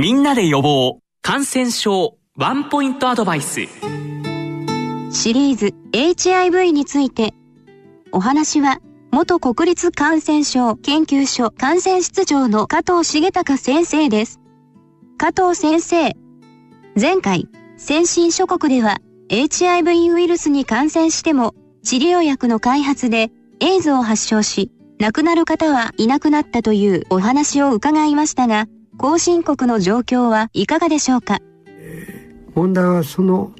みんなで予防感染症ワンポイントアドバイス。シリーズ HIV について。お話は元国立感染症研究所感染室長の加藤重隆先生です。加藤先生、前回先進諸国では HIV ウイルスに感染しても治療薬の開発でエイズを発症し亡くなる方はいなくなったというお話を伺いましたが後進国の状況はいかがでしょうか、問題はその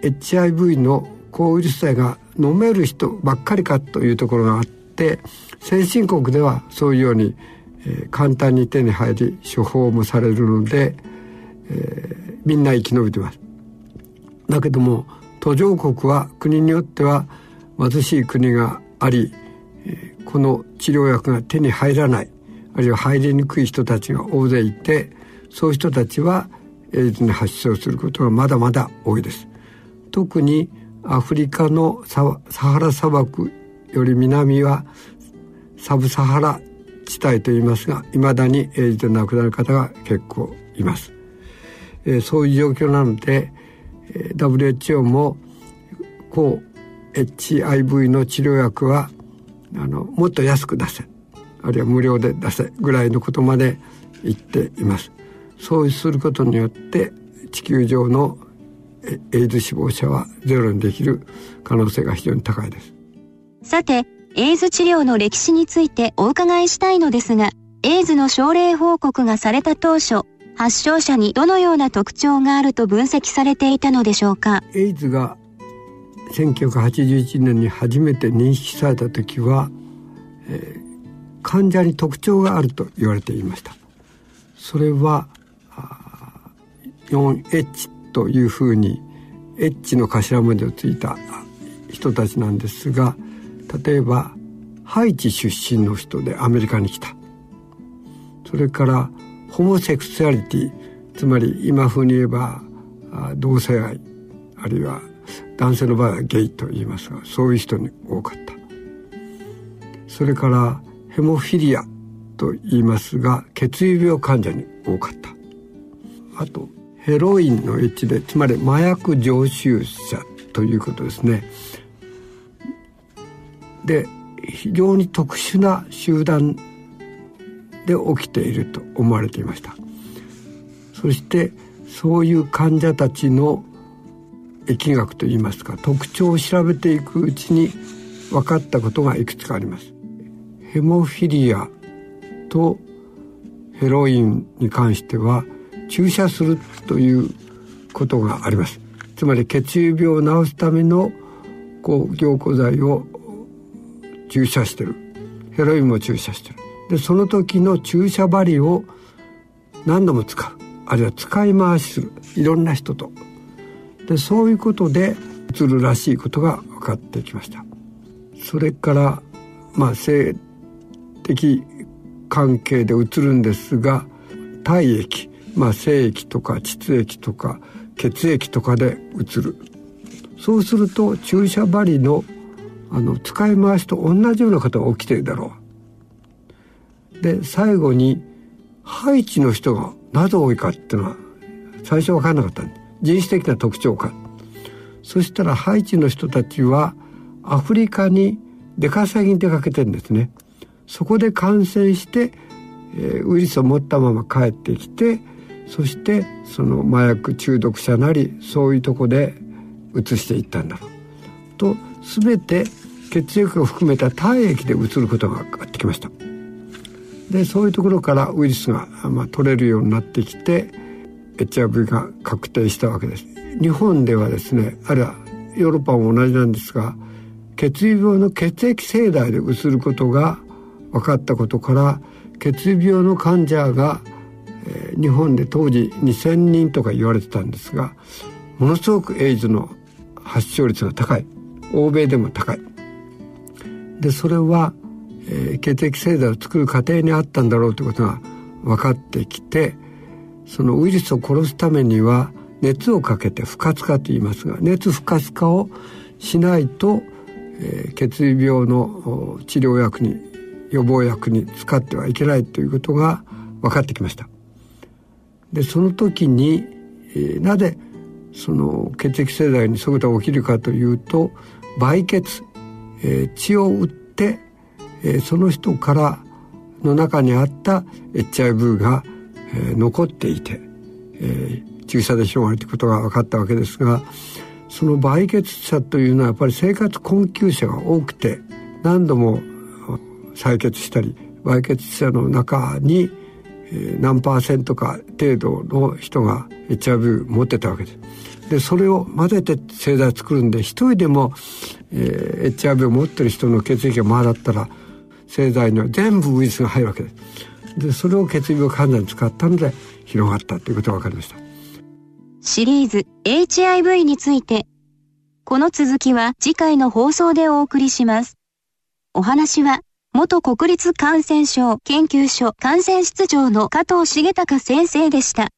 HIV の抗ウイルス剤が飲める人ばっかりかというところがあって先進国ではそういうように、えー、簡単に手に入り処方もされるので、えー、みんな生き延びてます。だけども途上国は国によっては貧しい国があり、えー、この治療薬が手に入らないあるいは入りにくい人たちが大勢いてそういう人たちはエイズに発症することがまだまだ多いです。特にアフリカのサハラ砂漠より南はサブサハラ地帯といいますがいまだにエイズで亡くなる方が結構います、えー、そういう状況なので、えー、WHO も抗 HIV の治療薬はあのもっと安く出せあるいは無料で出せぐらいのことまで言っています。そうすることによって地球上のエイズ死亡者はゼロにできる可能性が非常に高いです。さてエイズ治療の歴史についてお伺いしたいのですがエイズの症例報告がされた当初発症者にどのような特徴があると分析されていたのでしょうか？エイズが1981年に初めて認識された時は、えー、患者に特徴があると言われていました。それは 4H というふうにエッチの頭文字をついた人たちなんですが例えばハイチ出身の人でアメリカに来た。それからホモセクシュアリティつまり今風に言えば同性愛あるいは男性の場合はゲイと言いますがそういう人に多かった。それからヘモフィリアと言いますが血液病患者に多かった。あとヘロインのエッジでつまり麻薬常習者ということですね。で非常に特殊な集団で起きていると思われていました。そしてそういう患者たちの疫学といいますか特徴を調べていくうちに分かったことがいくつかあります。ヘモフィリアとヘロインに関しては注射するということがあります。つまり血液病を治すための凝固剤を注射してる。ヘロインも注射してる。でその時の注射針を何度も使う。あるいは使い回しする。いろんな人と。でそういうことでうつるらしいことが分かってきました。それからまあ性的関係でうつるんですが体液まあ、精液とか膣液とか血液とかでうつる。そうすると注射針のあの使い回しと同じようなことが起きてるだろう。で最後にハイチの人がなぜ多いかっていうのは最初分からなかった。人種的な特徴か。そしたらハイチの人たちはアフリカに出稼ぎに出かけてるんですね。そこで感染して、えー、ウイルスを持ったまま帰ってきてそしてその麻薬中毒者なりそういうとこで移していったんだろうと全て血液を含めた体液で移ることが分かってきました。でそういうところからウイルスが、まあ、取れるようになってきて HIV が確定したわけです。日本ではですねあるいはヨーロッパも同じなんですが血液病の血液生代で移ることが分かったことから血液病の患者が、日本で当時2,000人とか言われてたんですがものすごくエイズの発症率が高い。欧米でも高い。でそれは、えー、血液製剤を作る過程にあったんだろうということが分かってきてそのウイルスを殺すためには熱をかけて不活化と言いますが熱不活化をしないと、えー、血液病の治療薬に予防薬に使ってはいけないということが分かってきました。でその時に、えー、なぜその血液製剤にそういうことが起きるかというと売血、えー、血を打って、えー、その人からの中にあった HIV が、えー、残っていて、えー、注射で広がるということが分かったわけですがその売血者というのはやっぱり生活困窮者が多くて何度も採血したり売血者の中に何パーセントか程度の人が HIV 持ってたわけです。でそれを混ぜて製剤作るんで一人でも、えー、HIV を持ってる人の血液がまだったら製剤には全部ウイルスが入るわけです。でそれを血液病患者に使ったので広がったということが分かりました。シリーズ HIV についてこの続きは次回の放送でお送りします。お話は元国立感染症研究所感染室長の加藤重隆先生でした。